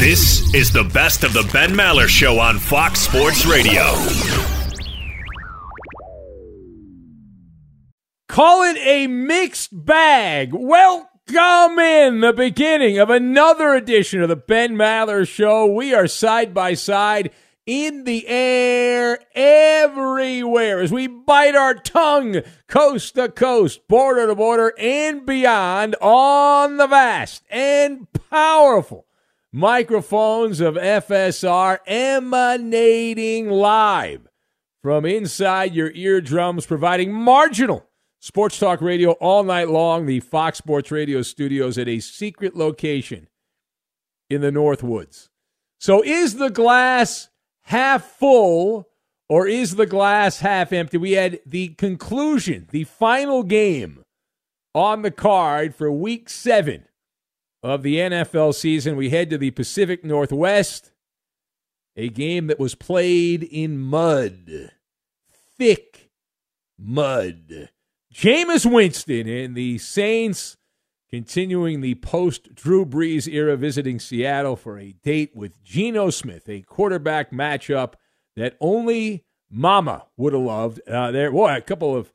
This is the best of the Ben Maller Show on Fox Sports Radio. Call it a mixed bag. Welcome in the beginning of another edition of the Ben Maller Show. We are side by side in the air everywhere as we bite our tongue coast to coast, border to border, and beyond on the vast and powerful microphones of FSR emanating live from inside your eardrums, providing marginal sports talk radio all night long. The Fox Sports Radio studios at a secret location in the North Woods. So, is the glass half full or is the glass half empty? We had the conclusion, the final game on the card for week seven of the NFL season. We head to the Pacific Northwest, a game that was played in mud, thick mud. Jameis Winston and the Saints continuing the post Drew Brees era, visiting Seattle for a date with Geno Smith, a quarterback matchup that only Mama would have loved. Uh, there, boy, a couple of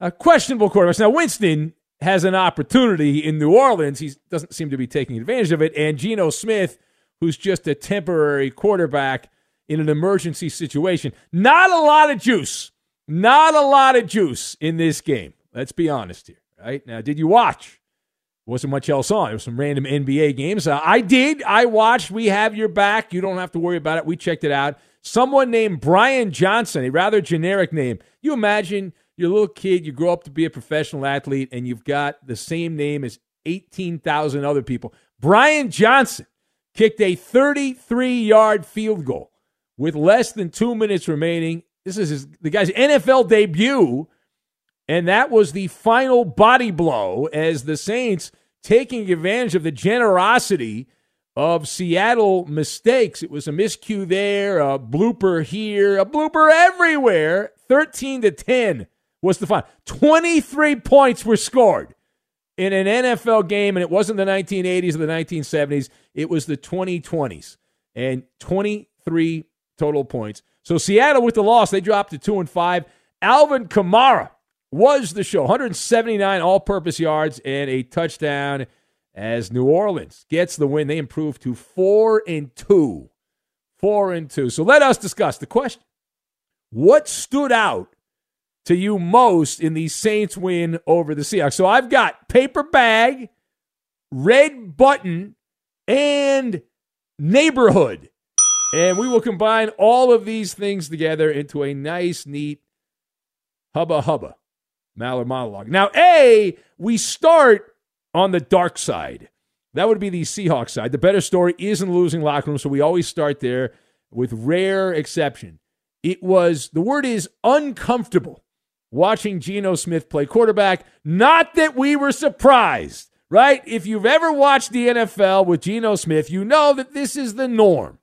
uh, questionable quarterbacks. Now, Winston has an opportunity in New Orleans. He doesn't seem to be taking advantage of it. And Geno Smith, who's just a temporary quarterback in an emergency situation. Not a lot of juice. Not a lot of juice in this game. Let's be honest here. Right now, did you watch? Wasn't much else on. There was some random NBA games. Uh, I did. I watched. We have your back. You don't have to worry about it. We checked it out. Someone named Brian Johnson, a rather generic name. You imagine you're a little kid, you grow up to be a professional athlete, and you've got the same name as 18,000 other people. Brian Johnson kicked a 33 yard field goal with less than two minutes remaining. This is his, the guy's NFL debut, and that was the final body blow as the Saints taking advantage of the generosity of Seattle mistakes. It was a miscue there, a blooper here, a blooper everywhere. 13 to 10 was the final. 23 points were scored in an NFL game, and it wasn't the 1980s or the 1970s. It was the 2020s, and 23 total points. So Seattle with the loss, they dropped to two and five. Alvin Kamara was the show, 179 all-purpose yards and a touchdown. As New Orleans gets the win, they improve to four and two, four and two. So let us discuss the question: What stood out to you most in the Saints win over the Seahawks? So I've got paper bag, red button, and neighborhood. And we will combine all of these things together into a nice, neat hubba hubba Maller monologue. Now, A, we start on the dark side. That would be the Seahawks side. The better story is in the losing locker room, so we always start there with rare exception. It was, the word is uncomfortable watching Geno Smith play quarterback. Not that we were surprised, right? If you've ever watched the NFL with Geno Smith, you know that this is the norm.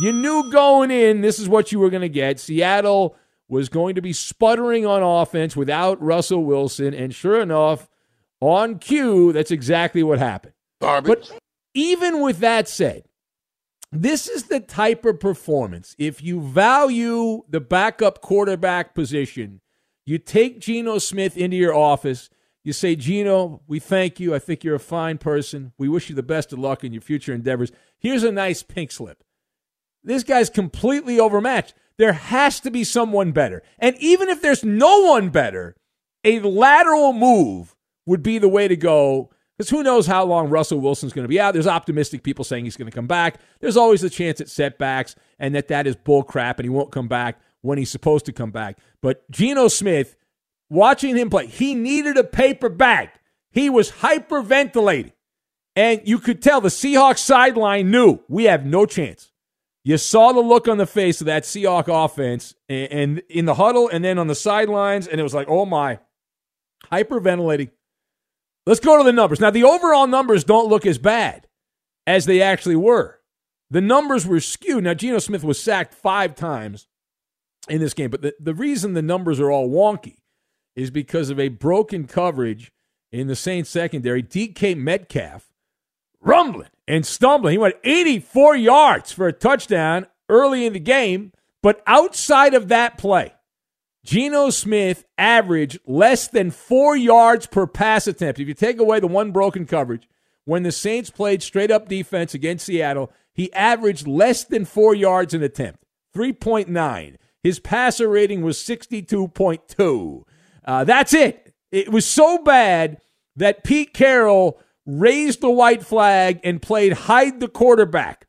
You knew going in, this is what you were going to get. Seattle was going to be sputtering on offense without Russell Wilson. And sure enough, on cue, that's exactly what happened. Garbage. But even with that said, this is the type of performance. If you value the backup quarterback position, you take Geno Smith into your office. You say, Geno, we thank you. I think you're a fine person. We wish you the best of luck in your future endeavors. Here's a nice pink slip. This guy's completely overmatched. There has to be someone better. And even if there's no one better, a lateral move would be the way to go because who knows how long Russell Wilson's going to be out. There's optimistic people saying he's going to come back. There's always a chance at setbacks and that that is bull crap and he won't come back when he's supposed to come back. But Geno Smith, watching him play, he needed a paper bag. He was hyperventilating. And you could tell the Seahawks sideline knew we have no chance. You saw the look on the face of that Seahawk offense and, and in the huddle and then on the sidelines, and it was like, oh my, hyperventilating. Let's go to the numbers. Now, the overall numbers don't look as bad as they actually were. The numbers were skewed. Now, Geno Smith was sacked five times in this game, but the, the reason the numbers are all wonky is because of a broken coverage in the Saints secondary. DK Metcalf rumbling and stumbling. He went 84 yards for a touchdown early in the game, but outside of that play, Geno Smith averaged less than four yards per pass attempt. If you take away the one broken coverage, when the Saints played straight up defense against Seattle, he averaged less than four yards an attempt, 3.9. His passer rating was 62.2. Uh, that's it. It was so bad that Pete Carroll raised the white flag and played hide the quarterback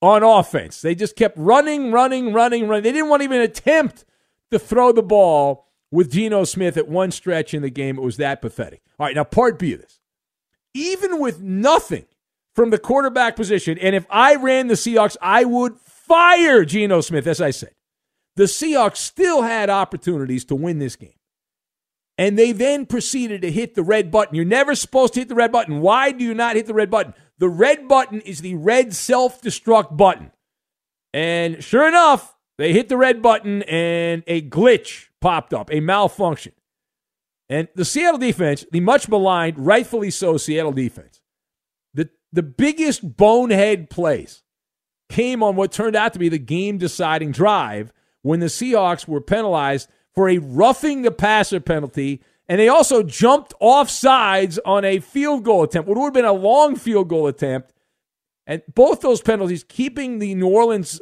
on offense. They just kept running, running, running, running. They didn't want to even attempt to throw the ball with Geno Smith at one stretch in the game. It was that pathetic. All right, now part B of this. Even with nothing from the quarterback position, and if I ran the Seahawks, I would fire Geno Smith, as I said. The Seahawks still had opportunities to win this game. And they then proceeded to hit the red button. You're never supposed to hit the red button. Why do you not hit the red button? The red button is the red self destruct button. And sure enough, they hit the red button and a glitch popped up, a malfunction. And the Seattle defense, the much maligned, rightfully so, Seattle defense, the, the biggest bonehead plays came on what turned out to be the game deciding drive when the Seahawks were penalized for a roughing the passer penalty. And they also jumped off sides on a field goal attempt, what would have been a long field goal attempt. And both those penalties keeping the New Orleans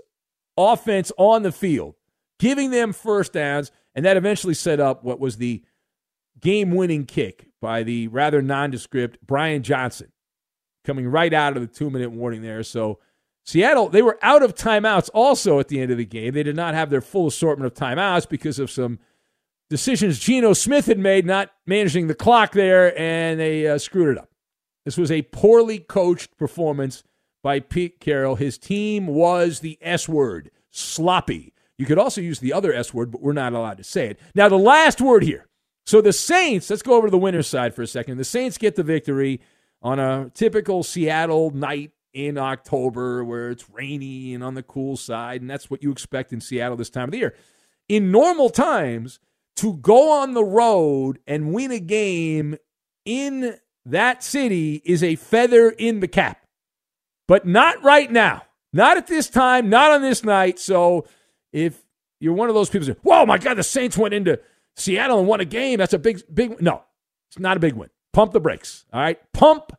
offense on the field, giving them first downs, and that eventually set up what was the game winning kick by the rather nondescript Brian Johnson coming right out of the two minute warning there. So Seattle, they were out of timeouts also at the end of the game. They did not have their full assortment of timeouts because of some decisions Geno Smith had made, not managing the clock there, and they uh, screwed it up. This was a poorly coached performance by Pete Carroll. His team was the S word, sloppy. You could also use the other S word, but we're not allowed to say it. Now, the last word here. So the Saints, let's go over to the winner's side for a second. The Saints get the victory on a typical Seattle night in October where it's rainy and on the cool side, and that's what you expect in Seattle this time of the year. In normal times, to go on the road and win a game in that city is a feather in the cap. But not right now. Not at this time, not on this night. So if you're one of those people who say, Whoa, my God, the Saints went into Seattle and won a game. That's a big, big no, it's not a big win. Pump the brakes. All right. Pump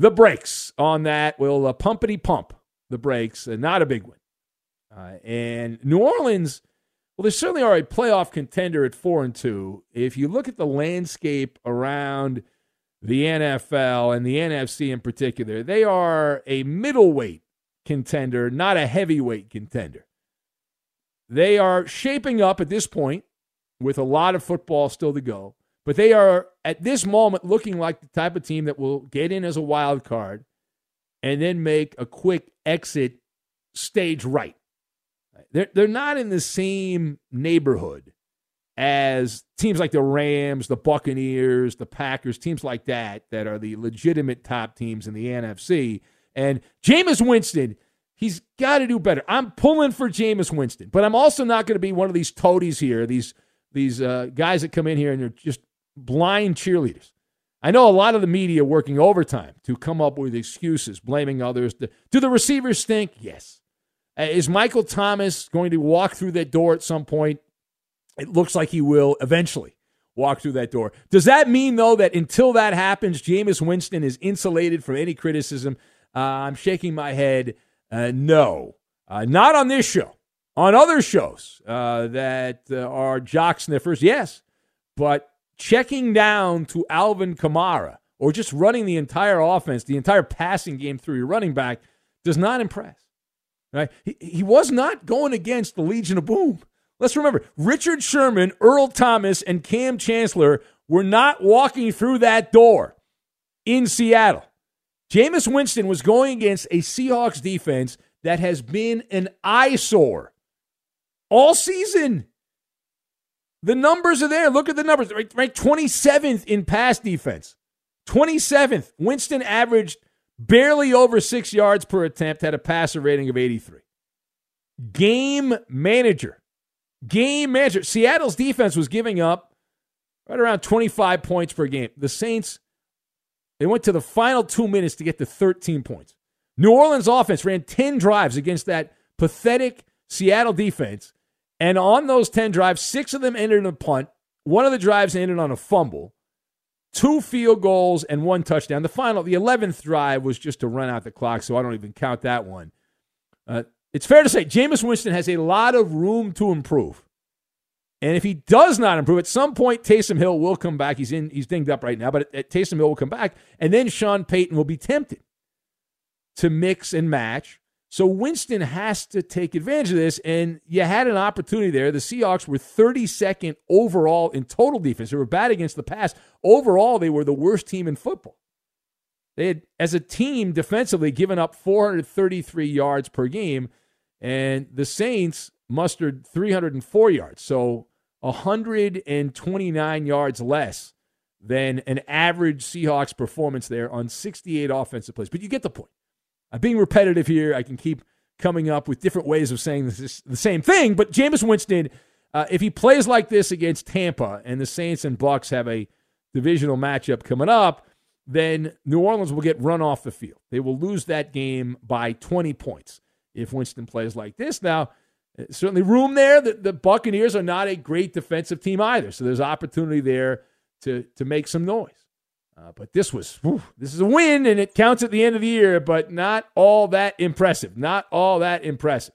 the brakes on that. We'll uh, pumpity pump the brakes. Uh, not a big win. Uh, and New Orleans, well, they certainly are a playoff contender at four and two. If you look at the landscape around the NFL and the NFC in particular, they are a middleweight contender, not a heavyweight contender. They are shaping up at this point with a lot of football still to go, but they are at this moment looking like the type of team that will get in as a wild card and then make a quick exit stage right. They're, they're not in the same neighborhood as teams like the Rams, the Buccaneers, the Packers, teams like that, that are the legitimate top teams in the NFC. And Jameis Winston, he's got to do better. I'm pulling for Jameis Winston, but I'm also not going to be one of these toadies here, these these uh, guys that come in here and they're just blind cheerleaders. I know a lot of the media working overtime to come up with excuses, blaming others. Do the receivers stink? Yes. Uh, is Michael Thomas going to walk through that door at some point? It looks like he will eventually walk through that door. Does that mean, though, that until that happens, Jameis Winston is insulated from any criticism? Uh, I'm shaking my head. Uh, no, uh, not on this show. On other shows uh, that uh, are jock sniffers, yes, but checking down to Alvin Kamara or just running the entire offense, the entire passing game through your running back does not impress. Right? He, he was not going against the Legion of Boom. Let's remember Richard Sherman, Earl Thomas, and Kam Chancellor were not walking through that door in Seattle. Jameis Winston was going against a Seahawks defense that has been an eyesore all season. The numbers are there. Look at the numbers. Right, right 27th in pass defense. 27th. Winston averaged barely over six yards per attempt, had a passer rating of 83. Game manager. Game manager. Seattle's defense was giving up right around 25 points per game. The Saints, they went to the final two minutes to get to 13 points. New Orleans offense ran 10 drives against that pathetic Seattle defense. And on those 10 drives, six of them ended in a punt. One of the drives ended on a fumble, two field goals, and one touchdown. The final, the 11th drive was just to run out the clock, so I don't even count that one. Uh, it's fair to say Jameis Winston has a lot of room to improve. And if he does not improve, at some point Taysom Hill will come back. He's in, he's dinged up right now, but Taysom Hill will come back, and then Sean Payton will be tempted to mix and match. So Winston has to take advantage of this, and you had an opportunity there. The Seahawks were 32nd overall in total defense. They were bad against the pass. Overall, they were the worst team in football. They had, as a team, defensively given up 433 yards per game and the Saints mustered 304 yards, so 129 yards less than an average Seahawks performance there on 68 offensive plays. But you get the point. I'm being repetitive here. I can keep coming up with different ways of saying this, the same thing. But Jameis Winston, uh, if he plays like this against Tampa and the Saints and Bucks have a divisional matchup coming up, then New Orleans will get run off the field. They will lose that game by 20 points if Winston plays like this. Now, uh, certainly room there. The, the Buccaneers are not a great defensive team either, so there's opportunity there to to make some noise. Uh, but this was whew, this is a win, and it counts at the end of the year, but not all that impressive. Not all that impressive.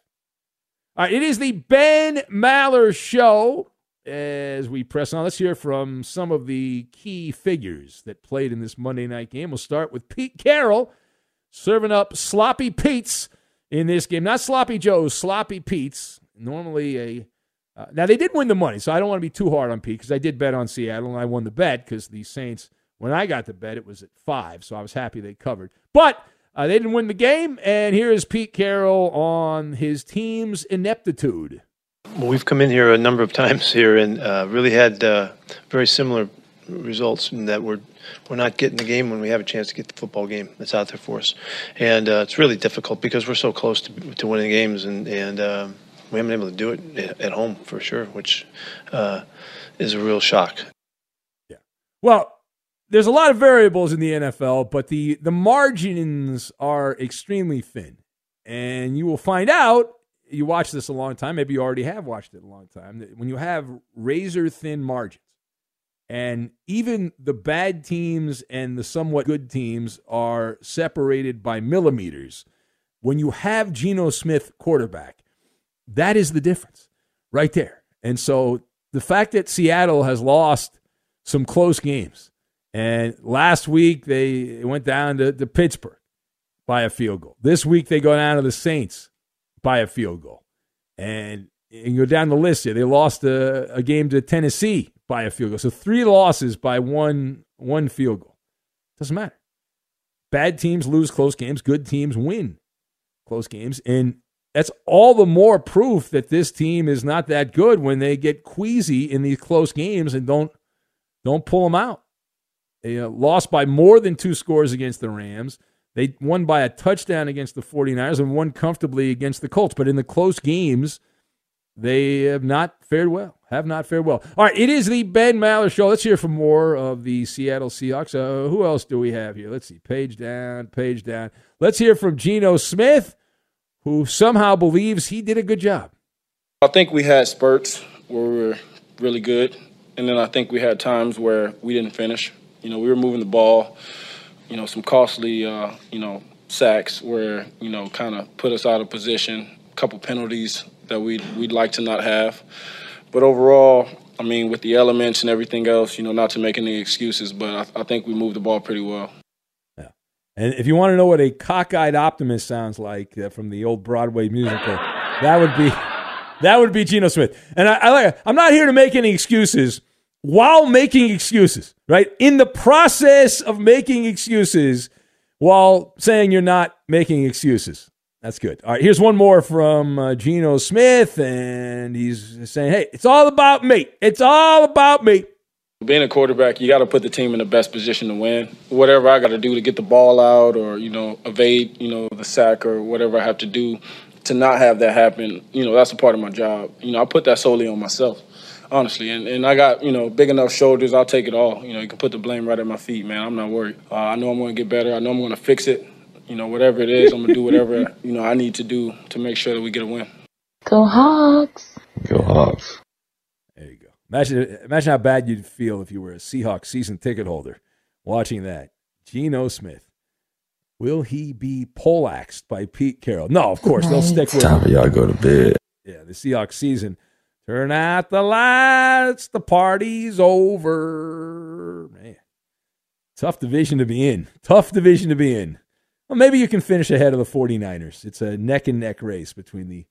All right, it is the Ben Maller Show. As we press on, let's hear from some of the key figures that played in this Monday night game. We'll start with Pete Carroll serving up sloppy Pete's in this game. Not Sloppy Joe's, Sloppy Pete's. Normally a Uh, now they did win the money, so I don't want to be too hard on Pete because I did bet on Seattle and I won the bet because the Saints. When I got to bed, it was at five, so I was happy they covered. But uh, they didn't win the game, and here is Pete Carroll on his team's ineptitude. Well, we've come in here a number of times here and uh, really had uh, very similar results in that we're we're not getting the game when we have a chance to get the football game that's out there for us, and uh, it's really difficult because we're so close to, to winning games and and um, we haven't been able to do it at home for sure, which uh, is a real shock. Yeah. Well, there's a lot of variables in the NFL, but the the margins are extremely thin, and you will find out. You watch this a long time. Maybe you already have watched it a long time. That when you have razor thin margins, and even the bad teams and the somewhat good teams are separated by millimeters. When you have Geno Smith quarterback, that is the difference right there. And so the fact that Seattle has lost some close games, and last week they went down to, to Pittsburgh by a field goal. This week they go down to the Saints by a field goal. And, and go down the list here. They lost a, a game to Tennessee by a field goal. So three losses by one one field goal. Doesn't matter. Bad teams lose close games. Good teams win close games. And that's all the more proof that this team is not that good when they get queasy in these close games and don't don't pull them out. They uh, lost by more than two scores against the Rams. They won by a touchdown against the 49ers and won comfortably against the Colts. But in the close games, they have not fared well. Have not fared well. All right, it is the Ben Maller Show. Let's hear from more of the Seattle Seahawks. Uh, who else do we have here? Let's see. Page down, page down. Let's hear from Geno Smith who somehow believes he did a good job. I think we had spurts where we were really good, and then I think we had times where we didn't finish. You know, we were moving the ball, you know, some costly, uh, you know, sacks where, you know, kind of put us out of position, a couple penalties that we'd, we'd like to not have. But overall, I mean, with the elements and everything else, you know, not to make any excuses, but I, I think we moved the ball pretty well. Yeah. And if you want to know what a cockeyed optimist sounds like uh, from the old Broadway musical, that would be that would be Geno Smith. And I, I like I'm not here to make any excuses while making excuses, right? In the process of making excuses while saying you're not making excuses. That's good. All right, here's one more from uh, Geno Smith, and he's saying, "Hey, it's all about me. It's all about me." Being a quarterback, you got to put the team in the best position to win. Whatever I got to do to get the ball out, or you know, evade, you know, the sack or whatever I have to do to not have that happen. You know, that's a part of my job. You know, I put that solely on myself, honestly. And and I got you know big enough shoulders. I'll take it all. You know, you can put the blame right at my feet, man. I'm not worried. Uh, I know I'm going to get better. I know I'm going to fix it. You know, whatever it is, I'm going to do whatever you know I need to do to make sure that we get a win. Go Hawks! Go Hawks! There you go. Imagine, imagine how bad you'd feel if you were a Seahawks season ticket holder watching that. Geno Smith. Will he be poleaxed by Pete Carroll? No, of course. They'll stick with Time for y'all go to bed. Yeah, the Seahawks season. Turn out the lights. The party's over. Man. Tough division to be in. Tough division to be in. Well, maybe you can finish ahead of the 49ers. It's a neck and neck race between the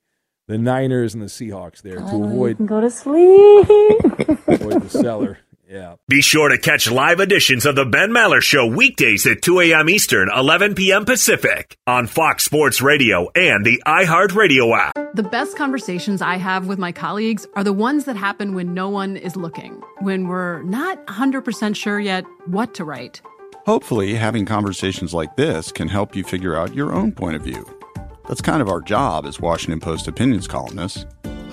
the Niners and the Seahawks there to Oh, avoid you can go to sleep. avoid the cellar. Yeah. Be sure to catch live editions of the Ben Maller Show weekdays at 2 a.m. Eastern, 11 p.m. Pacific on Fox Sports Radio and the iHeartRadio app. The best conversations I have with my colleagues are the ones that happen when no one is looking, when we're not 100% sure yet what to write. Hopefully, having conversations like this can help you figure out your own point of view. That's kind of our job as Washington Post opinions columnists.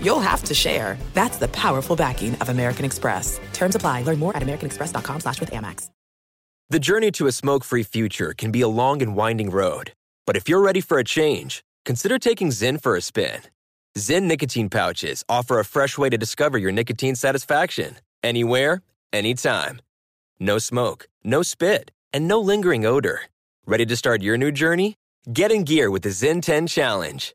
you'll have to share. That's the powerful backing of American Express. Terms apply. Learn more at americanexpress.com slash with Amex. The journey to a smoke-free future can be a long and winding road. But if you're ready for a change, consider taking Zyn for a spin. Zyn nicotine pouches offer a fresh way to discover your nicotine satisfaction. Anywhere, anytime. No smoke, no spit, and no lingering odor. Ready to start your new journey? Get in gear with the Zyn 10 Challenge.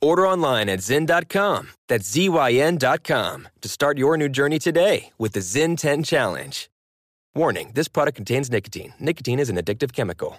Order online at Zyn.com, that's Z-Y-N.com, to start your new journey today with the Zyn 10 Challenge. Warning this product contains nicotine. Nicotine is an addictive chemical.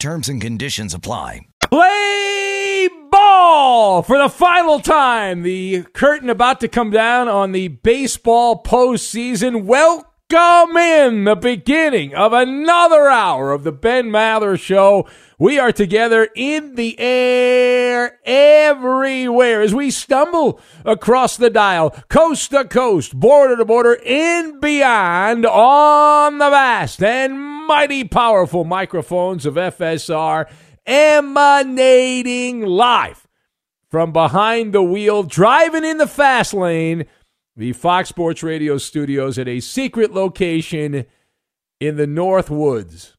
Terms and conditions apply. Play ball for the final time. The curtain about to come down on the baseball postseason. Welcome in the beginning of another hour of the Ben Maller Show. We are together in the air everywhere as we stumble across the dial, coast to coast, border to border, and beyond on the vast and mighty powerful microphones of FSR emanating live from behind the wheel, driving in the fast lane, the Fox Sports Radio studios at a secret location in the North Woods.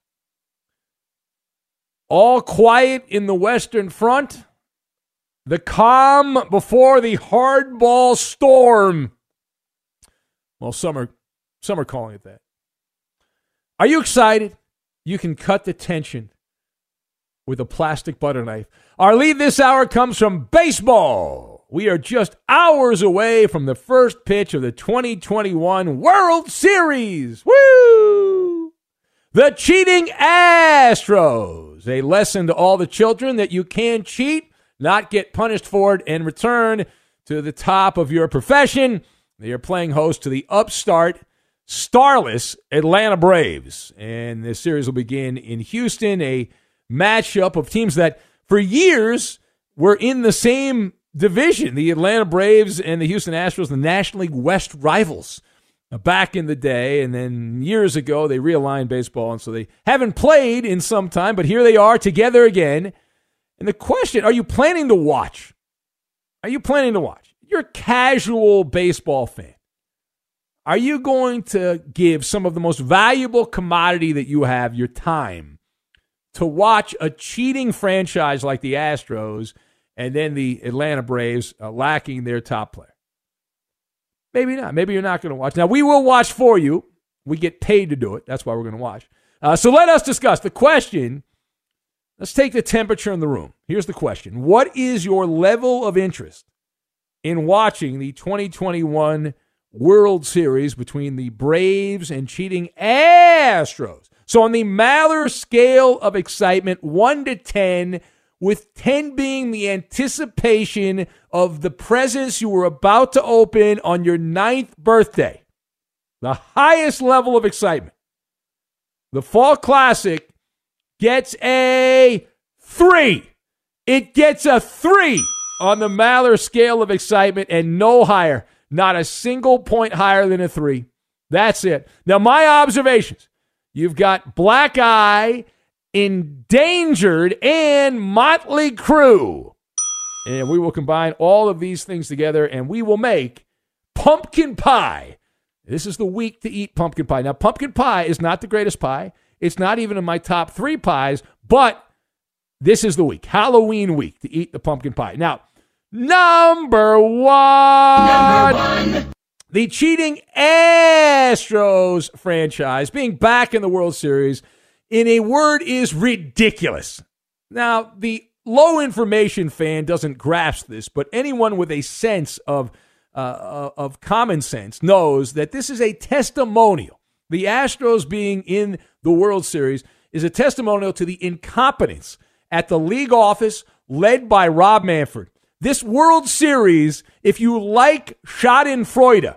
All quiet in the Western Front. The calm before the hardball storm. Well, some are, some are calling it that. Are you excited? You can cut the tension with a plastic butter knife. Our lead this hour comes from baseball. We are just hours away from the first pitch of the 2021 World Series. Woo! The cheating Astros. A lesson to all the children that you can cheat, not get punished for it, and return to the top of your profession. They are playing host to the upstart, starless Atlanta Braves. And this series will begin in Houston, a matchup of teams that for years were in the same division. The Atlanta Braves and the Houston Astros, the National League West rivals back in the day. And then years ago, they realigned baseball. And so they haven't played in some time, but here they are together again. And the question are you planning to watch? Are you planning to watch? You're a casual baseball fan. Are you going to give some of the most valuable commodity that you have, your time, to watch a cheating franchise like the Astros and then the Atlanta Braves uh, lacking their top player? Maybe not. Maybe you're not going to watch. Now, we will watch for you. We get paid to do it. That's why we're going to watch. Uh, so let us discuss the question. Let's take the temperature in the room. Here's the question What is your level of interest in watching the 2021 World Series between the Braves and cheating Astros? So, on the Maller scale of excitement, 1 to 10, with 10 being the anticipation of the presents you were about to open on your ninth birthday. The highest level of excitement. The Fall Classic gets a three. It gets a three on the Maller scale of excitement and no higher. Not a single point higher than a three. That's it. Now, my observations you've got Black Eye, Endangered, and Motley Crue. And we will combine all of these things together and we will make pumpkin pie. This is the week to eat pumpkin pie. Now, pumpkin pie is not the greatest pie. It's not even in my top three pies, but this is the week, Halloween week, to eat the pumpkin pie. Now, number one. Number one. The cheating Astros franchise being back in the World Series, in a word, is ridiculous. Now, the low information fan doesn't grasp this, but anyone with a sense of uh, of common sense knows that this is a testimonial. The Astros being in the World Series is a testimonial to the incompetence at the league office led by Rob Manfred. This World Series, if you like Schadenfreude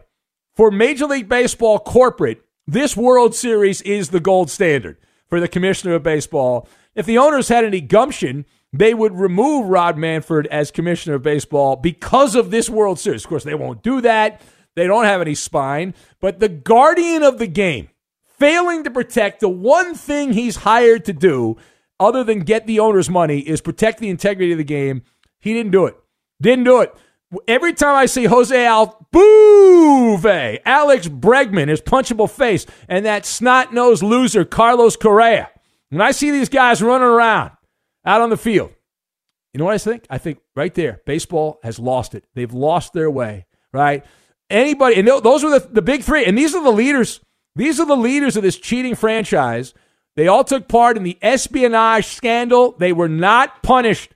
for Major League Baseball corporate, this World Series is the gold standard for the commissioner of baseball. If the owners had any gumption, they would remove Rob Manfred as commissioner of baseball because of this World Series. Of course, they won't do that. They don't have any spine. But the guardian of the game, failing to protect the one thing he's hired to do, other than get the owner's money, is protect the integrity of the game. He didn't do it. Didn't do it. Every time I see Jose Altuve, Alex Bregman, his punchable face, and that snot nosed loser Carlos Correa, when I see these guys running around, out on the field. You know what I think? I think right there, baseball has lost it. They've lost their way, right? Anybody, and those were the, the big three, and these are the leaders. These are the leaders of this cheating franchise. They all took part in the espionage scandal. They were not punished.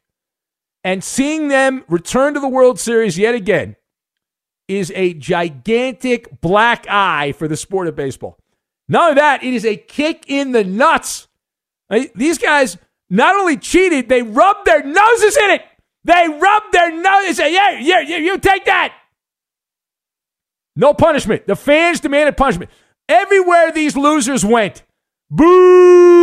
And seeing them return to the World Series yet again is a gigantic black eye for the sport of baseball. Not only that, it is a kick in the nuts. These guys not only cheated, they rubbed their noses in it. They rubbed their noses. They said, Yeah, yeah, yeah, you take that. No punishment. The fans demanded punishment. Everywhere these losers went, boo!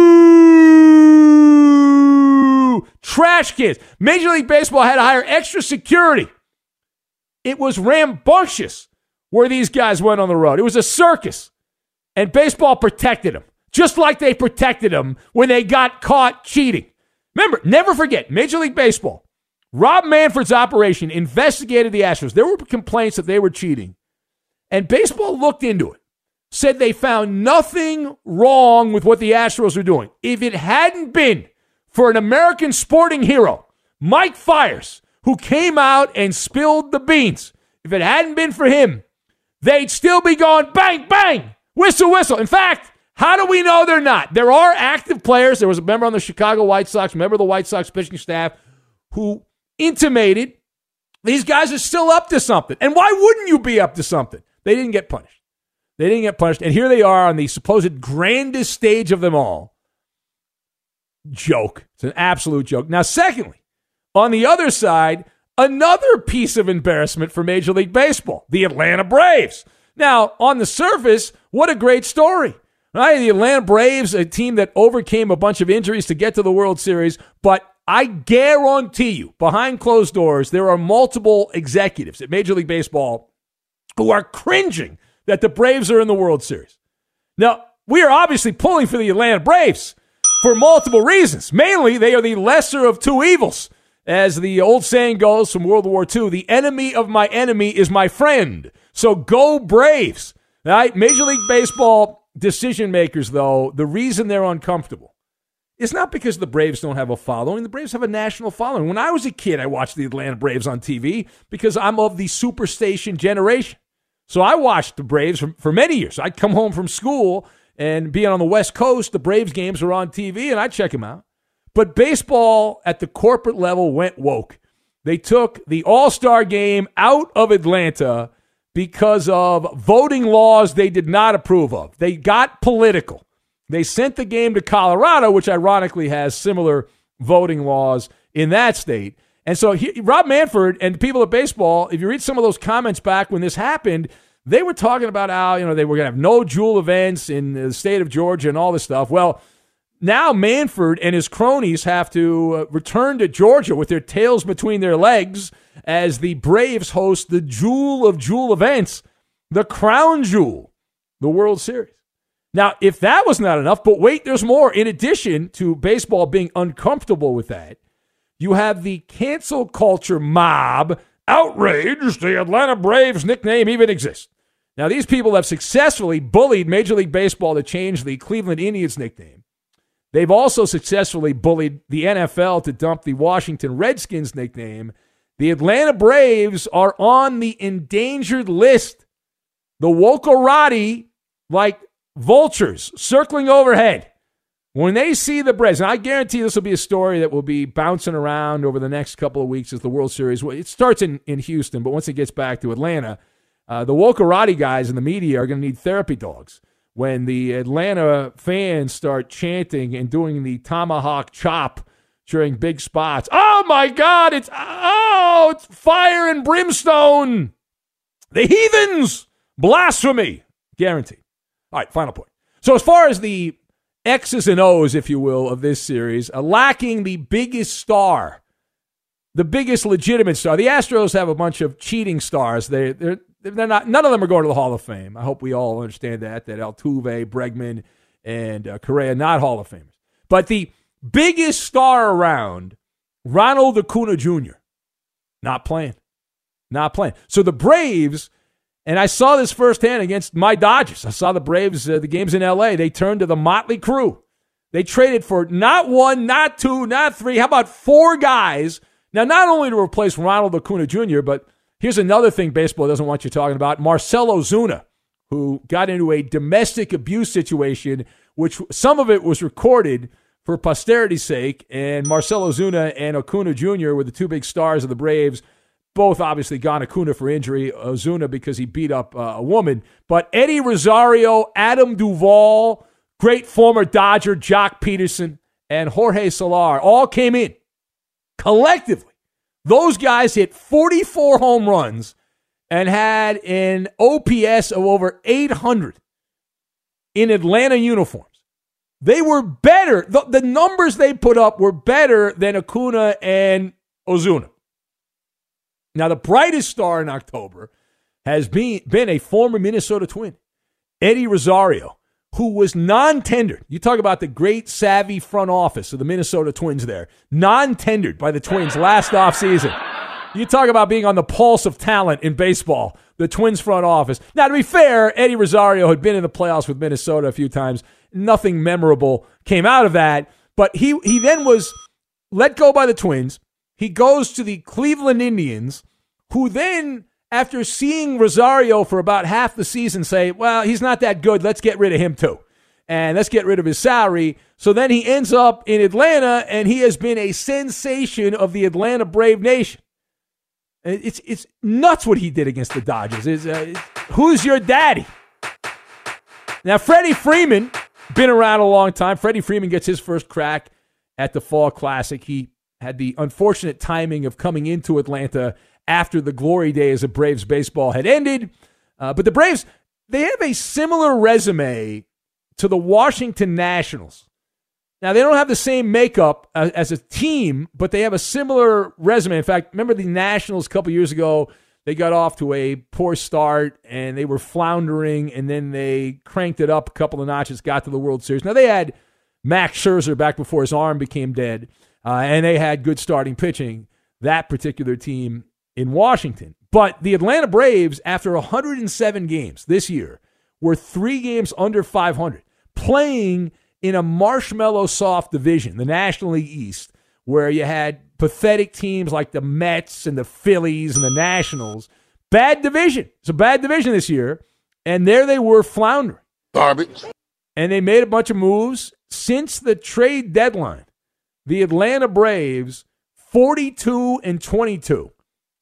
Trash kids. Major League Baseball had to hire extra security. It was rambunctious where these guys went on the road. It was a circus. And baseball protected them just like they protected them when they got caught cheating. Remember, never forget, Major League Baseball, Rob Manfred's operation investigated the Astros. There were complaints that they were cheating. And baseball looked into it, said they found nothing wrong with what the Astros were doing. If it hadn't been for an American sporting hero, Mike Fiers, who came out and spilled the beans, if it hadn't been for him, they'd still be going bang, bang, whistle, whistle. In fact, how do we know they're not? There are active players. There was a member on the Chicago White Sox, member of the White Sox pitching staff, who intimated these guys are still up to something. And why wouldn't you be up to something? They didn't get punished. They didn't get punished. And here they are on the supposed grandest stage of them all. Joke. It's an absolute joke. Now, secondly, on the other side, another piece of embarrassment for Major League Baseball the Atlanta Braves. Now, on the surface, what a great story. Right, the Atlanta Braves, a team that overcame a bunch of injuries to get to the World Series, but I guarantee you, behind closed doors, there are multiple executives at Major League Baseball who are cringing that the Braves are in the World Series. Now, we are obviously pulling for the Atlanta Braves for multiple reasons. Mainly, they are the lesser of two evils. As the old saying goes from World War II, the enemy of my enemy is my friend. So go Braves. All right? Major League Baseball decision makers, though, the reason they're uncomfortable is not because the Braves don't have a following. The Braves have a national following. When I was a kid, I watched the Atlanta Braves on TV because I'm of the superstation generation. So I watched the Braves for, for many years. I'd come home from school and being on the West Coast, the Braves games were on TV and I'd check them out. But baseball at the corporate level went woke. They took the All Star game out of Atlanta because of voting laws they did not approve of. They got political. They sent the game to Colorado, which ironically has similar voting laws in that state. And so he, Rob Manfred and people at baseball, if you read some of those comments back when this happened, they were talking about how you know they were going to have no jewel events in the state of Georgia and all this stuff. Well, now Manfred and his cronies have to uh, return to Georgia with their tails between their legs as the Braves host the jewel of jewel events, the crown jewel, the World Series. Now, if that was not enough, but wait, there's more. In addition to baseball being uncomfortable with that, you have the cancel culture mob outraged the Atlanta Braves nickname even exists. Now, these people have successfully bullied Major League Baseball to change the Cleveland Indians nickname. They've also successfully bullied the NFL to dump the Washington Redskins nickname. The Atlanta Braves are on the endangered list. The Wokarati, like vultures circling overhead. When they see the Braves, and I guarantee this will be a story that will be bouncing around over the next couple of weeks as the World Series. It starts in, in Houston, but once it gets back to Atlanta, uh, the Wokarati guys in the media are going to need therapy dogs when the Atlanta fans start chanting and doing the tomahawk chop during big spots. Oh my God! It's oh, it's fire and brimstone. The heathens blasphemy, guaranteed. All right, final point. So as far as the X's and O's, if you will, of this series, uh, lacking the biggest star, the biggest legitimate star. The Astros have a bunch of cheating stars. They, they're they're not. None of them are going to the Hall of Fame. I hope we all understand that. That Altuve, Bregman, and uh, Correa not Hall of Famers. But the biggest star around, Ronald Acuna Jr., not playing, not playing. So the Braves and I saw this firsthand against my Dodgers. I saw the Braves, uh, the games in LA. They turned to the Motley Crew. They traded for not one, not two, not three. How about four guys? Now, not only to replace Ronald Acuna Jr., but here's another thing baseball doesn't want you talking about Marcell Ozuna, who got into a domestic abuse situation, which some of it was recorded for posterity's sake. And Marcell Ozuna and Acuna Jr. were the two big stars of the Braves both obviously gone Acuna for injury, Ozuna because he beat up uh, a woman. But Eddie Rosario, Adam Duvall, great former Dodger Joc Pederson, and Jorge Soler all came in collectively. Those guys hit 44 home runs and had an OPS of over 800 in Atlanta uniforms. They were better. The, the numbers they put up were better than Acuna and Ozuna. Now, the brightest star in October has been, been a former Minnesota Twin, Eddie Rosario, who was non tendered. You talk about the great savvy front office of the Minnesota Twins there, non tendered by the Twins last offseason. You talk about being on the pulse of talent in baseball, the Twins front office. Now, to be fair, Eddie Rosario had been in the playoffs with Minnesota a few times. Nothing memorable came out of that, but he, he then was let go by the Twins he goes to the Cleveland Indians, who then, after seeing Rosario for about half the season, say, well, he's not that good. Let's get rid of him too. And let's get rid of his salary. So then he ends up in Atlanta, and he has been a sensation of the Atlanta Brave Nation. It's, it's nuts what he did against the Dodgers. It's, uh, who's your daddy? Now, Freddie Freeman, been around a long time. Freddie Freeman gets his first crack at the Fall Classic. He had the unfortunate timing of coming into Atlanta after the glory days of Braves baseball had ended. Uh, but the Braves, they have a similar resume to the Washington Nationals. Now, they don't have the same makeup as, a team, but they have a similar resume. In fact, remember the Nationals a couple years ago? They got off to a poor start and they were floundering, and then they cranked it up a couple of notches, got to the World Series. Now, they had Max Scherzer back before his arm became dead. Uh, and they had good starting pitching, that particular team in Washington. But the Atlanta Braves, after 107 games this year, were three games under 500, playing in a marshmallow soft division, the National League East, where you had pathetic teams like the Mets and the Phillies and the Nationals. Bad division. It's a bad division this year. And there they were floundering. Garbage. And they made a bunch of moves since the trade deadline the Atlanta Braves 42 and 22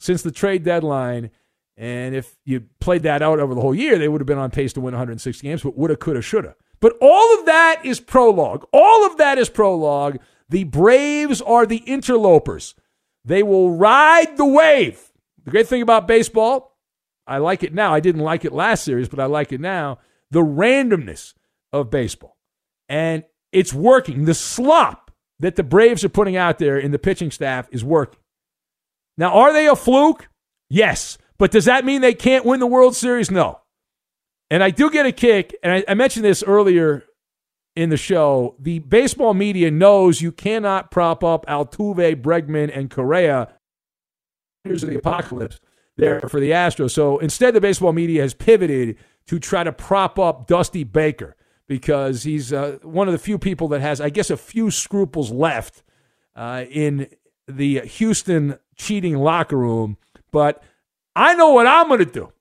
since the trade deadline. And if you played that out over the whole year, they would have been on pace to win 160 games, but woulda, coulda, shoulda. But all of that is prologue. All of that is prologue. The Braves are the interlopers. They will ride the wave. The great thing about baseball, I like it now. I didn't like it last series, but I like it now. The randomness of baseball. And it's working. The slop that the Braves are putting out there in the pitching staff is working. Now, are they a fluke? Yes. But does that mean they can't win the World Series? No. And I do get a kick, and I, I mentioned this earlier in the show. The baseball media knows you cannot prop up Altuve, Bregman, and Correa. Here's the apocalypse there for the Astros. So instead, the baseball media has pivoted to try to prop up Dusty Baker because he's uh, one of the few people that has, I guess, a few scruples left uh, in the Houston cheating locker room. But I know what I'm going to do.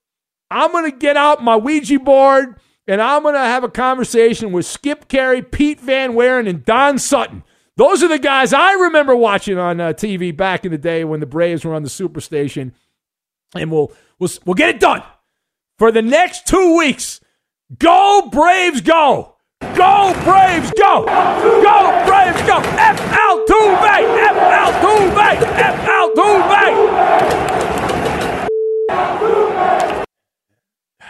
I'm going to get out my Ouija board and I'm going to have a conversation with Skip Caray, Pete Van Wieren, and Don Sutton. Those are the guys I remember watching on uh, TV back in the day when the Braves were on the Superstation. And we'll, we'll, we'll get it done for the next two weeks. Go, Braves, go! Go, Braves, go! Go, Braves, go! F Altuve! F Altuve! F Altuve!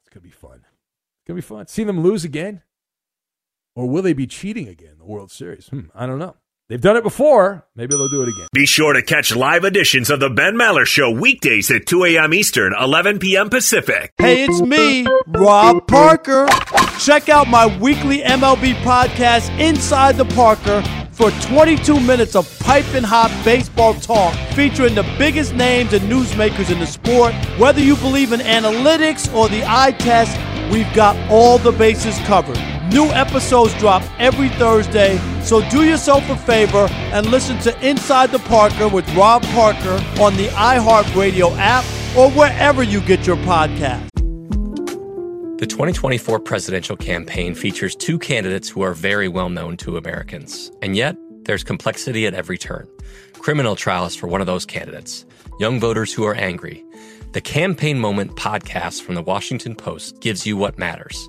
It's to be fun. It's to be fun. See them lose again? Or will they be cheating again in the World Series? Hmm, I don't know. They've done it before. Maybe they'll do it again. Be sure to catch live editions of the Ben Maller Show weekdays at 2 a.m. Eastern, 11 p.m. Pacific. Hey, it's me, Rob Parker. Check out my weekly MLB podcast, Inside the Parker, for 22 minutes of piping hot baseball talk featuring the biggest names and newsmakers in the sport. Whether you believe in analytics or the eye test, we've got all the bases covered. New episodes drop every Thursday, so do yourself a favor and listen to Inside the Parker with Rob Parker on the iHeartRadio app or wherever you get your podcast. The 2024 presidential campaign features two candidates who are very well known to Americans. And yet, there's complexity at every turn. Criminal trials for one of those candidates, young voters who are angry. The Campaign Moment podcast from the Washington Post gives you what matters.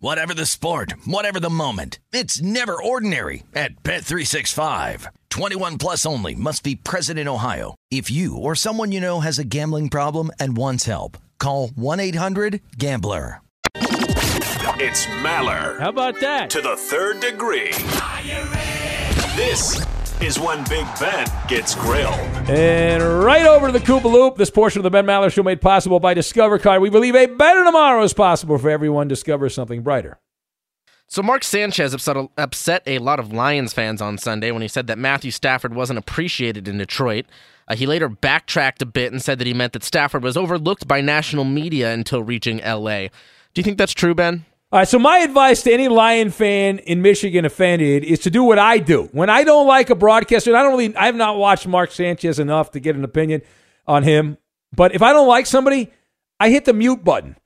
Whatever the sport, whatever the moment. It's never ordinary at Bet365. 21 plus only must be present in Ohio. If you or someone you know has a gambling problem and wants help, call 1-800-GAMBLER. It's Maller. How about that? To the third degree. This is when Big Ben gets grilled. And right over to the Koopa Loop. This portion of the Ben Maller Show made possible by Discover Card. We believe a better tomorrow is possible for everyone. Discover something brighter. So Mark Sanchez upset a, upset a lot of Lions fans on Sunday when he said that Matthew Stafford wasn't appreciated in Detroit. Uh, he later backtracked a bit and said that he meant that Stafford was overlooked by national media until reaching L.A. Do you think that's true, Ben? All right, so my advice to any Lion fan in Michigan offended is to do what I do. When I don't like a broadcaster, I don't really, I have not watched Mark Sanchez enough to get an opinion on him. But if I don't like somebody, I hit the mute button.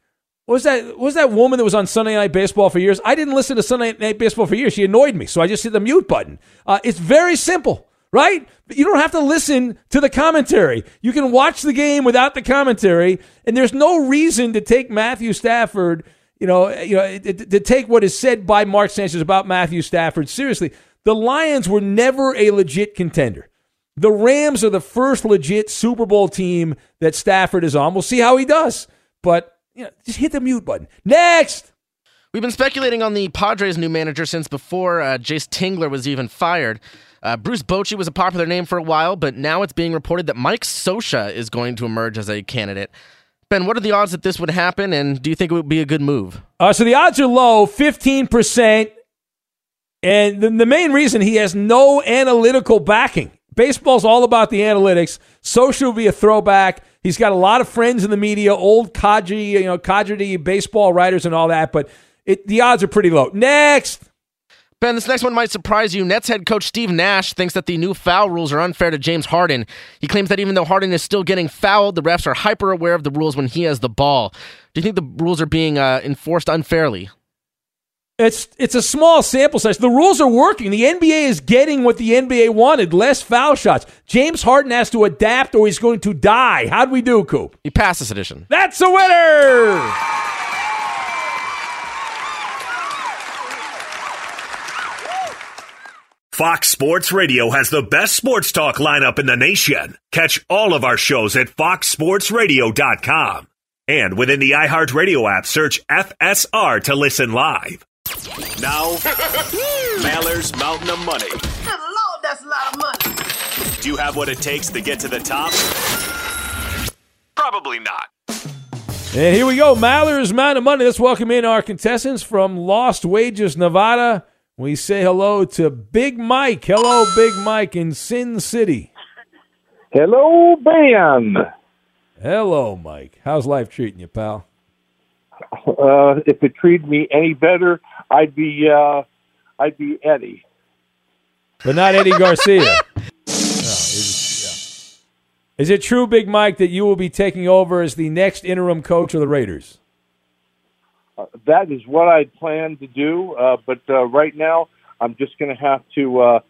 What was that? What was that woman that was on Sunday Night Baseball for years? I didn't listen to Sunday Night Baseball for years. She annoyed me, so I just hit the mute button. Uh, it's very simple, right? You don't have to listen to the commentary. You can watch the game without the commentary, and there's no reason to take Matthew Stafford you know, you know, to take what is said by Mark Sanchez about Matthew Stafford seriously. The Lions were never a legit contender. The Rams are the first legit Super Bowl team that Stafford is on. We'll see how he does, but you know, just hit the mute button. Next. We've been speculating on the Padres' new manager since before uh, Jayce Tingler was even fired. Uh, Bruce Bochy was a popular name for a while, but now it's being reported that Mike Scioscia is going to emerge as a candidate. Ben, what are the odds that this would happen, and do you think it would be a good move? Uh, so the odds are low, 15%. And the, the main reason he has no analytical backing. Baseball's all about the analytics. Scioscia will be a throwback. He's got a lot of friends in the media, old cadre, you know, cadre baseball writers and all that, but it, the odds are pretty low. Next. Ben, this next one might surprise you. Nets head coach Steve Nash thinks that the new foul rules are unfair to James Harden. He claims that even though Harden is still getting fouled, the refs are hyper aware of the rules when he has the ball. Do you think the rules are being uh, enforced unfairly? It's it's a small sample size. The rules are working. The NBA is getting what the NBA wanted: less foul shots. James Harden has to adapt, or he's going to die. How'd we do, Coop? He passed this edition. That's a winner. Fox Sports Radio has the best sports talk lineup in the nation. Catch all of our shows at foxsportsradio.com. And within the iHeartRadio app, search FSR to listen live. Now, Maller's Mountain of Money. Good Lord, that's a lot of money. Do you have what it takes to get to the top? Probably not. And here we go. Maller's Mountain of Money. Let's welcome in our contestants from Lost Wages, Nevada. We say hello to Big Mike. Hello, Big Mike in Sin City. Hello, Ben. Hello, Mike. How's life treating you, pal? Uh, if it treated me any better, I'd be uh, I'd be Eddie. But not Eddie Garcia. No, is, yeah. is it true, Big Mike, that you will be taking over as the next interim coach of the Raiders? Uh, that is what I plan to do. Uh, but uh, right now, I'm just going to have to uh,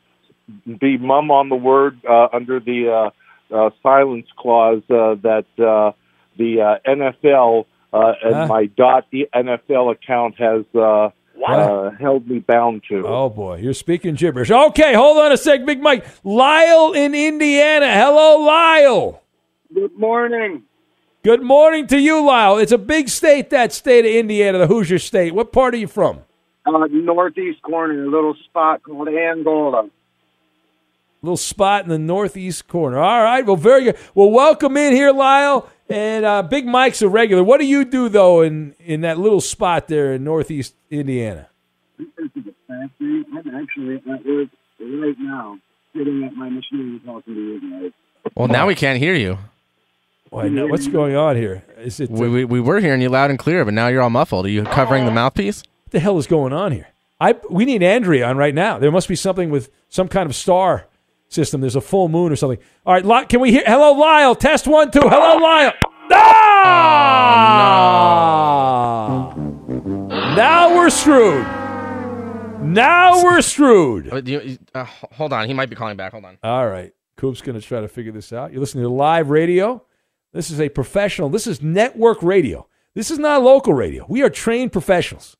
be mum on the word uh, under the uh, uh, silence clause uh, that uh, the uh, NFL uh, and Huh? my dot NFL account has uh, uh, held me bound to. Oh boy, you're speaking gibberish. Okay, hold on a sec, Big Mike. Lyle in Indiana. Hello, Lyle. Good morning. Good morning to you, Lyle. It's a big state, that state of Indiana, the Hoosier state. What part are you from? Uh, northeast corner, a little spot called Angola. little spot in the northeast corner. All right. Well, very good. Well, welcome in here, Lyle. And uh, Big Mike's a regular. What do you do though in in that little spot there in northeast Indiana? I'm actually at work right now, sitting at my machine talking to you guys. Well, now we can't hear you. No, what's going on here? Is it We, we, we were hearing you loud and clear, but now you're all muffled. Are you covering the mouthpiece? What the hell is going on here? I we need Andrea on right now. There must be something with some kind of star system. There's a full moon or something. All right, can we hear? Hello, Lyle. Test one, two. Hello, Lyle. Ah! Now we're screwed. Now we're screwed. You- uh, hold on, he might be calling back. Hold on. All right. Coop's going to try to figure this out. You're listening to live radio. This is a professional. This is network radio. This is not local radio. We are trained professionals.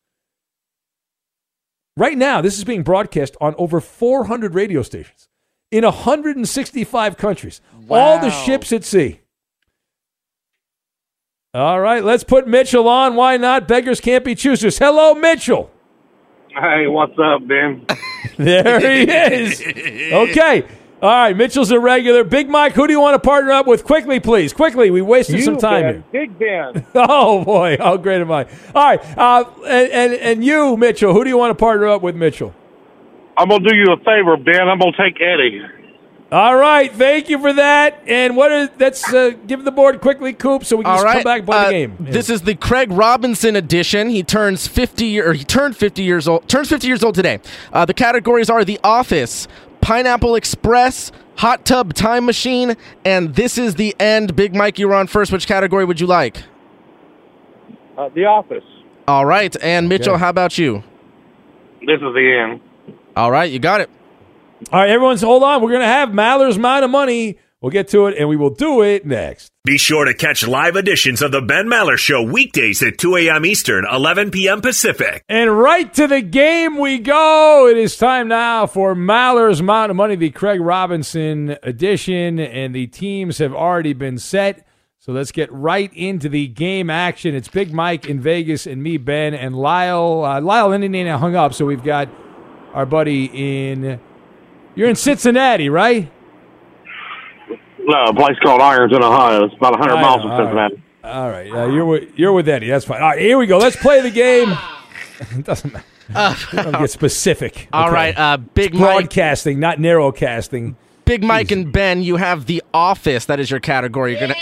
Right now, this is being broadcast on over 400 radio stations in 165 countries. All the ships at sea. All right, let's put Mitchell on. Why not? Beggars can't be choosers. Hello, Mitchell. Hey, what's up, Ben? There he is. Okay. All right, Mitchell's a regular. Big Mike, who do you want to partner up with? Quickly, please. Quickly. We wasted You, some time Ben. here. Big Ben. Oh boy, how great am I? All right, uh, and, and and you, Mitchell, who do you want to partner up with, Mitchell? I'm gonna do you a favor, Ben. I'm gonna take Eddie. All right, thank you for that. And what is let's uh, give the board quickly, Coop, so we can All just right. come back and play uh, the game. This is the Craig Robinson edition. He turns 50 year, or he turned 50 years old. Turns 50 years old today. Uh, the categories are The Office, Pineapple Express, Hot Tub Time Machine, and This is the End. Big Mike, you were on first. Which category would you like? Uh, the Office. All right, and Mitchell, Okay. how about you? This is the end. All right, you got it. All right, everyone's hold on. We're gonna have Maller's amount of money. We'll get to it, and we will do it next. Be sure to catch live editions of the Ben Maller Show weekdays at 2 a.m. Eastern, 11 p.m. Pacific. And right to the game we go. It is time now for Maller's Amount of Money, the Craig Robinson edition, and the teams have already been set. So let's get right into the game action. It's Big Mike in Vegas and me, Ben, and Lyle. Uh, Lyle in Indiana hung up, so we've got our buddy in. You're in Cincinnati, right? No, a place called Irons in Ohio. It's about 100 miles from all right. Cincinnati. All right, uh, you're with you're with Eddie. That's fine. All right, here we go. Let's play the game. it doesn't matter. We don't get specific. All okay? right, uh, Big It's Mike. broadcasting, not narrowcasting. Big Mike and Ben, you have the office. That is your category. You're gonna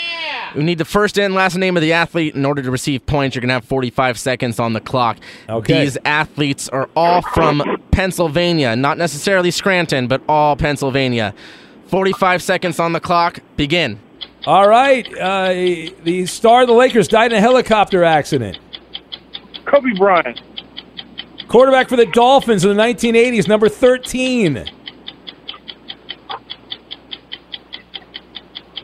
you need the first and last name of the athlete in order to receive points. You're gonna have 45 seconds on the clock. Okay. These athletes are all from Pennsylvania, not necessarily Scranton, but all Pennsylvania. 45 seconds on the clock. Begin. All right, uh, the star of the Lakers died in a helicopter accident. Kobe Bryant. Quarterback for the Dolphins in the 1980s, number 13.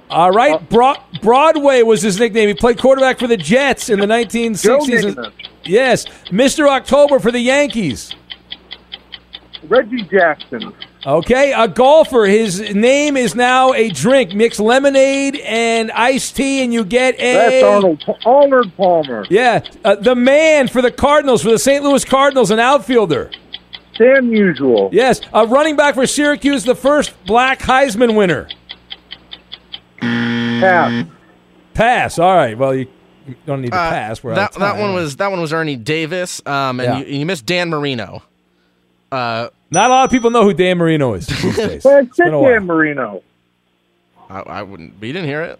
All right, Bro- Broadway was his nickname. He played quarterback for the Jets in the 1960s. Joe Namath. Yes, Mr. October for the Yankees. Reggie Jackson. Okay, a golfer. His name is now a drink. Mix lemonade and iced tea, and you get a. That's Arnold, Arnold Palmer. Yeah, uh, the man for the Cardinals, for the St. Louis Cardinals, an outfielder. Stan Musial. Yes, a running back for Syracuse, the first black Heisman winner. Pass. Pass. All right. Well, you you don't need to Uh, pass. We're that that one was that one was Ernie Davis. Um, and Yeah. you, you missed Dan Marino. Uh, Not a lot of people know who Dan Marino is these. Well, It's been a while. Dan Marino. I, I wouldn't. But you didn't hear it.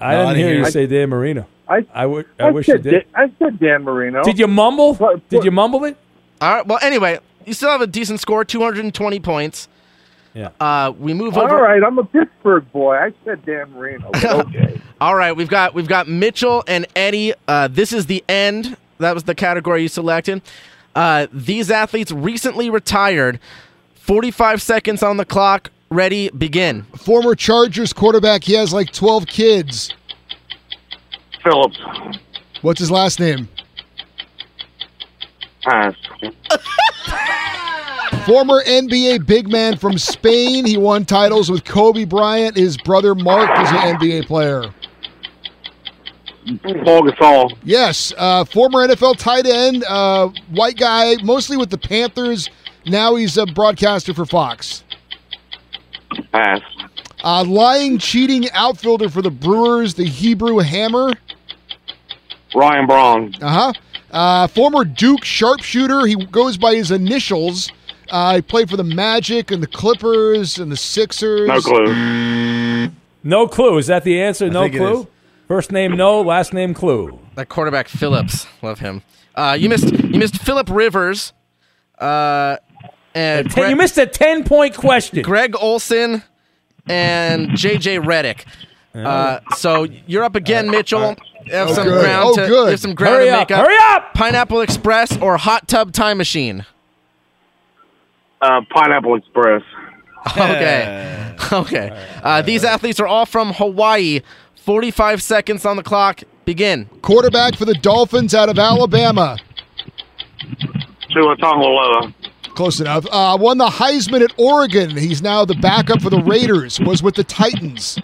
I No, didn't didn't hear hear you it. say Dan Marino. I I would. I, I wish you did. Dan- I said Dan Marino. Did you mumble? Did you mumble it? All right. Well, anyway, you still have a decent score, 220 points. Yeah. Uh, we move All over. right, I'm a Pittsburgh boy. I said Dan Marino. Okay. All right, we've got we've got Mitchell and Eddie. Uh, this is the end. That was the category you selected. Uh, these athletes recently retired. 45 seconds on the clock. Ready, begin. Former Chargers quarterback. He has like 12 kids. Phillips. What's his last name? Pass. Former NBA big man from Spain. He won titles with Kobe Bryant. His brother Marc is an NBA player. Paul Gasol. Yes, uh, former NFL tight end, uh, white guy, mostly with the Panthers. Now he's a broadcaster for Fox. Pass. Uh, lying, cheating outfielder for the Brewers, the Hebrew Hammer. Ryan Braun. Uh-huh. Uh Former Duke sharpshooter. He goes by his initials. Uh, he played for the Magic and the Clippers and the Sixers. No clue. No clue. Is that the answer? no think it clue. Is. First name no. Last name clue. That quarterback Phillips, love him. Uh, you missed you missed Philip Rivers. Uh, and Ten- you missed a ten point question. Greg Olsen, and JJ Redick. Uh, so you're up again, Mitchell. Have Oh, some good. ground Oh, to good. have some ground Hurry to up, make up. hurry up! Pineapple Express or Hot Tub Time Machine. Uh, Pineapple Express. Okay. Okay. Uh, these athletes are all from Hawaii. 45 seconds on the clock. Begin. Quarterback for the Dolphins out of Alabama. Tua Tagovailoa. Close enough. Uh, won the Heisman at Oregon. He's now the backup for the Raiders. Was with the Titans.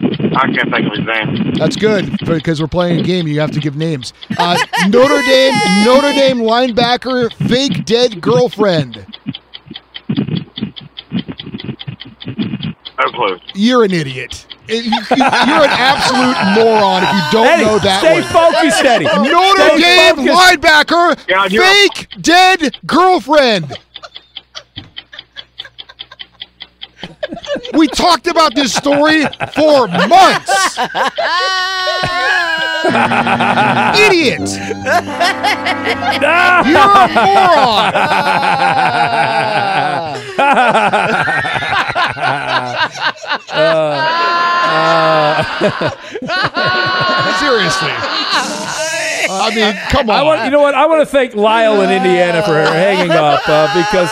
I can't think of his name. That's good because we're playing a game. You have to give names. Uh, Notre Dame, Notre Dame linebacker, fake dead girlfriend. No clue. You're an idiot. You- you- You're an absolute moron if you don't Eddie, know that stay one. focused, Eddie. Notre Stay Dame focused. linebacker, Yeah, you're- fake dead girlfriend. We talked about this story for months. Idiot. You're a moron. Seriously. I mean, come on. I want, you know what? I want to thank Lyle in Indiana for hanging up uh, because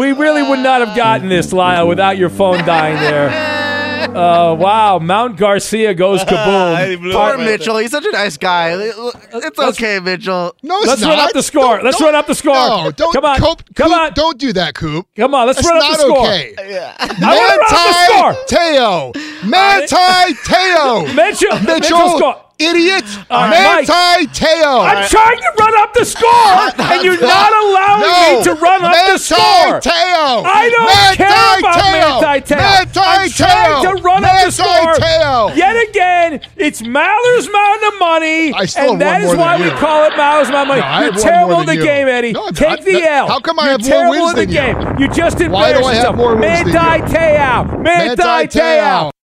we really would not have gotten this, Lyle, without your phone dying there. Uh, wow, Mount Garcia goes kaboom. Poor Mitchell. He's such a nice guy. It's okay, Mitchell. No, it's Let's not. run up the score. Let's Don't- run up the score. No, don't. Come on. Coop, Come Coop, on. Don't do that, Coop. Come on. Let's That's run up not the score. okay. I wanna run up the score. Manti Te'o. Manti Te'o. Mitchell, Mitchell, Mitchell. score. Idiot. Right, Manti Te'o. I'm trying to run up the score, and you're not allowing No. me to run up the Manti score. Te'o. I don't Manti care about Te'o. Manti Te'o. Manti I'm trying Te'o. to run up the score. Te'o. Yet again, it's Maller's Mountain of Money, I still and that is more why we call it Maller's Mountain of Money. No, You're terrible in the you. game, Eddie. No, Take not. the L. How come I You're have more terrible wins in the than you? game. You just embarrassed I yourself. more Manti? Te'o. Manti Manti Te'o.